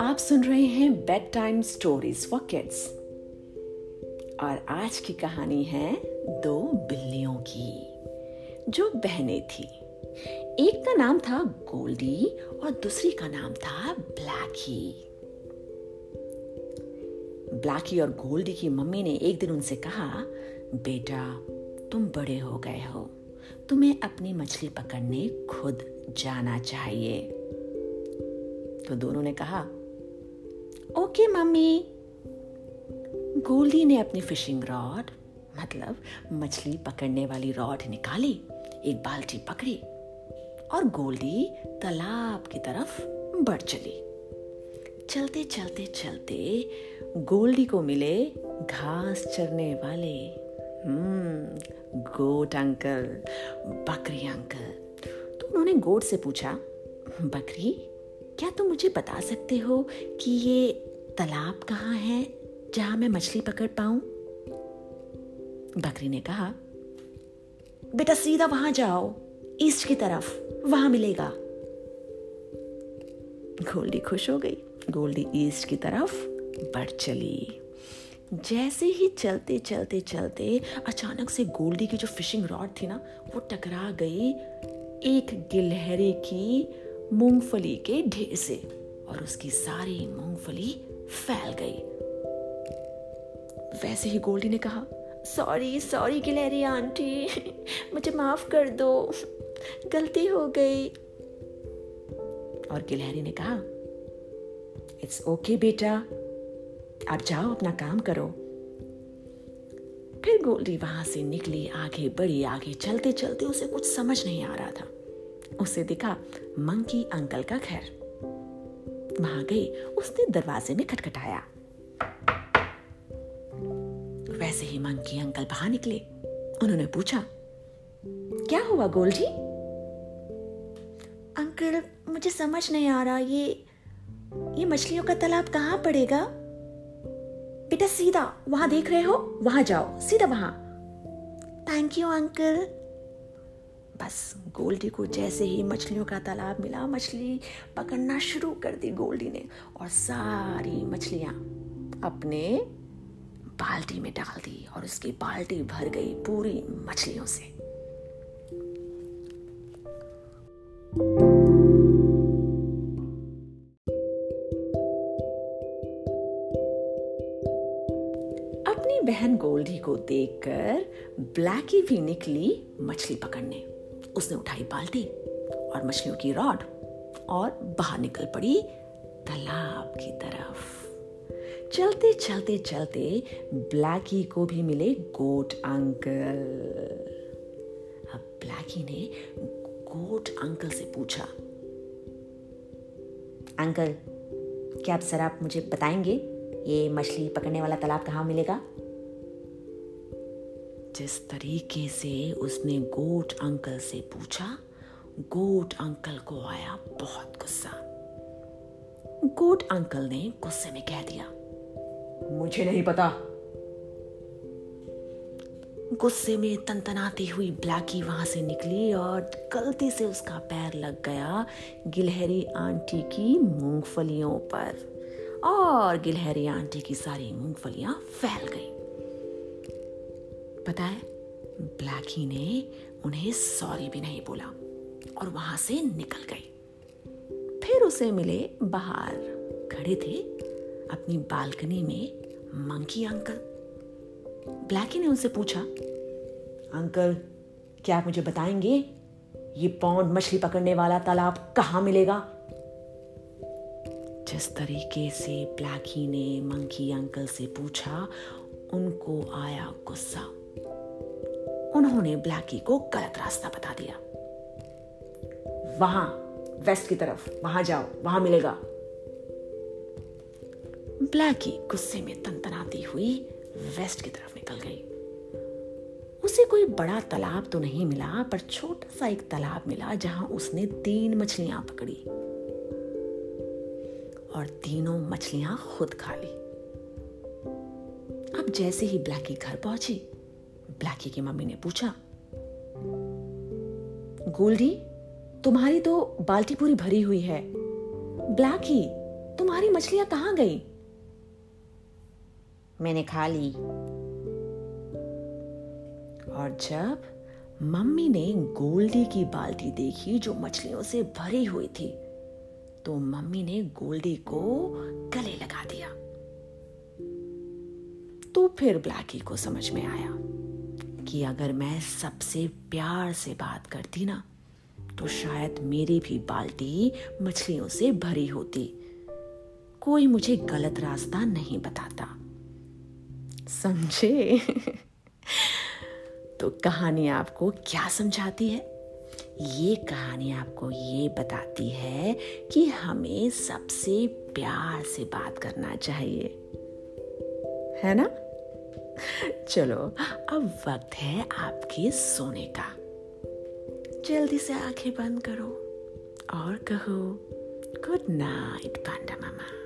आप सुन रहे हैं bedtime stories for kids और आज की कहानी है दो बिल्लियों की, जो बहनें थी। एक का नाम था गोल्डी और दूसरी का नाम था ब्लैकी। ब्लैकी और गोल्डी की मम्मी ने एक दिन उनसे कहा, बेटा, तुम बड़े हो गए हो। तुम्हें अपनी मछली पकड़ने खुद जाना चाहिए। तो दोनों ने कहा ओके मम्मी गोल्डी ने अपनी फिशिंग रॉड मतलब मछली पकड़ने वाली रॉड निकाली, एक बाल्टी पकड़ी, और गोल्डी तालाब की तरफ़ बढ़ चली। चलते चलते चलते गोल्डी को मिले घास चरने वाले हम्म गोट अंकल, बकरी अंकल। तो उन्होंने गोट से पूछा, बकरी, क्या तुम मुझे बता सकते हो कि ये तालाब कहाँ है, जहाँ मैं मछली पकड़ पाऊँ? बकरी ने कहा, बेटा सीधा वहाँ जाओ, ईस्ट की तरफ़, वहाँ मिलेगा. गोल्डी खुश हो गई। गोल्डी ईस्ट की तरफ़ बढ़ चली। जैसे ही चलते चलते चलते अचानक से गोल्डी की जो फिशिंग रॉड थी ना, वो टकरा गई एक गिलहरी की मूंगफली के ढेर से और उसकी सारी मूंगफली फैल गई। वैसे ही गोल्डी ने कहा सॉरी सॉरी गिलहरी आंटी मुझे माफ़ कर दो। गलती हो गई। और गिलहरी ने कहा इट्स ओके okay, बेटा आप जाओ अपना काम करो। फिर गोल्डी वहाँ से निकली आगे बढ़ी आगे चलते चलते उसे कुछ समझ नहीं आ रहा था। उसे दिखा मंकी अंकल का घर। वहाँ गई उसने दरवाजे में खटखटाया। वैसे ही मंकी अंकल बाहर निकले। उन्होंने पूछा क्या हुआ गोल्डी अंकल मुझे समझ नहीं आ रहा ये ये मछलियों का तालाब कहाँ पड़ेगा? बेटा सीधा वहाँ देख रहे हो? वहाँ जाओ सीधा वहाँ. थैंक यू अंकल बस गोल्डी को जैसे ही मछलियों का तालाब मिला, मछली पकड़ना शुरू कर दी गोल्डी ने और सारी मछलियाँ अपने बाल्टी में डाल दी और उसकी बाल्टी भर गई पूरी मछलियों से। अपनी बहन गोल्डी को देखकर ब्लैकी भी निकली मछली पकड़ने। उसने उठाई बाल्टी और मछलियों की रॉड और बाहर निकल पड़ी तालाब की तरफ़। चलते चलते चलते ब्लैकी को भी मिले गोट अंकल। अब ब्लैकी ने गोट अंकल से पूछा, अंकल, क्या आप सर आप मुझे बताएँगे ये मछली पकड़ने वाला तालाब कहाँ मिलेगा? जिस तरीके से उसने गोट अंकल से पूछा, गोट अंकल को आया बहुत गुस्सा। गोट अंकल ने गुस्से में कह दिया, मुझे नहीं पता। गुस्से में तनतनाती हुई ब्लैकी वहाँ से निकली और गलती से उसका पैर लग गया गिलहरी आंटी की मूंगफलियों पर। और गिलहरी आंटी की सारी मूंगफलियाँ फैल गई। पता है? ब्लैकी ने उन्हें सॉरी भी नहीं बोला और वहाँ से निकल गई। फिर उसे मिले बाहर। खड़े थे अपनी बालकनी में मंकी अंकल। ब्लैकी ने उनसे पूछा, अंकल, क्या आप मुझे बताएँगे? ये पौंड मछली पकड़ने वाला तालाब कहाँ मिलेगा? जिस तरीके से ब्लैकी ने मंकी अंकल से पूछा, उनको आया गुस्सा। उन्होंने ब्लैकी को गलत रास्ता बता दिया। वहाँ, वेस्ट की तरफ़, वहाँ जाओ, वहाँ मिलेगा। ब्लैकी गुस्से में तनतनाती हुई वेस्ट की तरफ़ निकल गई। उसे कोई बड़ा तालाब तो नहीं मिला, पर छोटा सा एक तालाब मिला जहाँ उसने तीन मछलियाँ पकड़ी। और तीनों मछलियाँ खुद खा ली। अब जैसे ही ब्लैकी घर पहुँची ब्लैकी की मम्मी ने पूछा, गोल्डी, तुम्हारी तो बाल्टी पूरी भरी हुई है। ब्लैकी तुम्हारी मछलियाँ कहाँ गई? मैंने खा ली। और जब मम्मी ने गोल्डी की बाल्टी देखी जो मछलियों से भरी हुई थी तो मम्मी ने गोल्डी को गले लगा दिया। तो फिर ब्लैकी को समझ में आया। कि अगर मैं सबसे प्यार से बात करती ना तो शायद मेरी भी बाल्टी मछलियों से भरी होती। कोई मुझे गलत रास्ता नहीं बताता। समझे? तो कहानी आपको क्या समझाती है? ये कहानी आपको ये बताती है कि हमें सबसे प्यार से बात करना चाहिए। है ना? चलो, अब वक्त है आपके सोने का। जल्दी से आँखें बंद करो और कहो, गुड नाइट, पांडा मामा।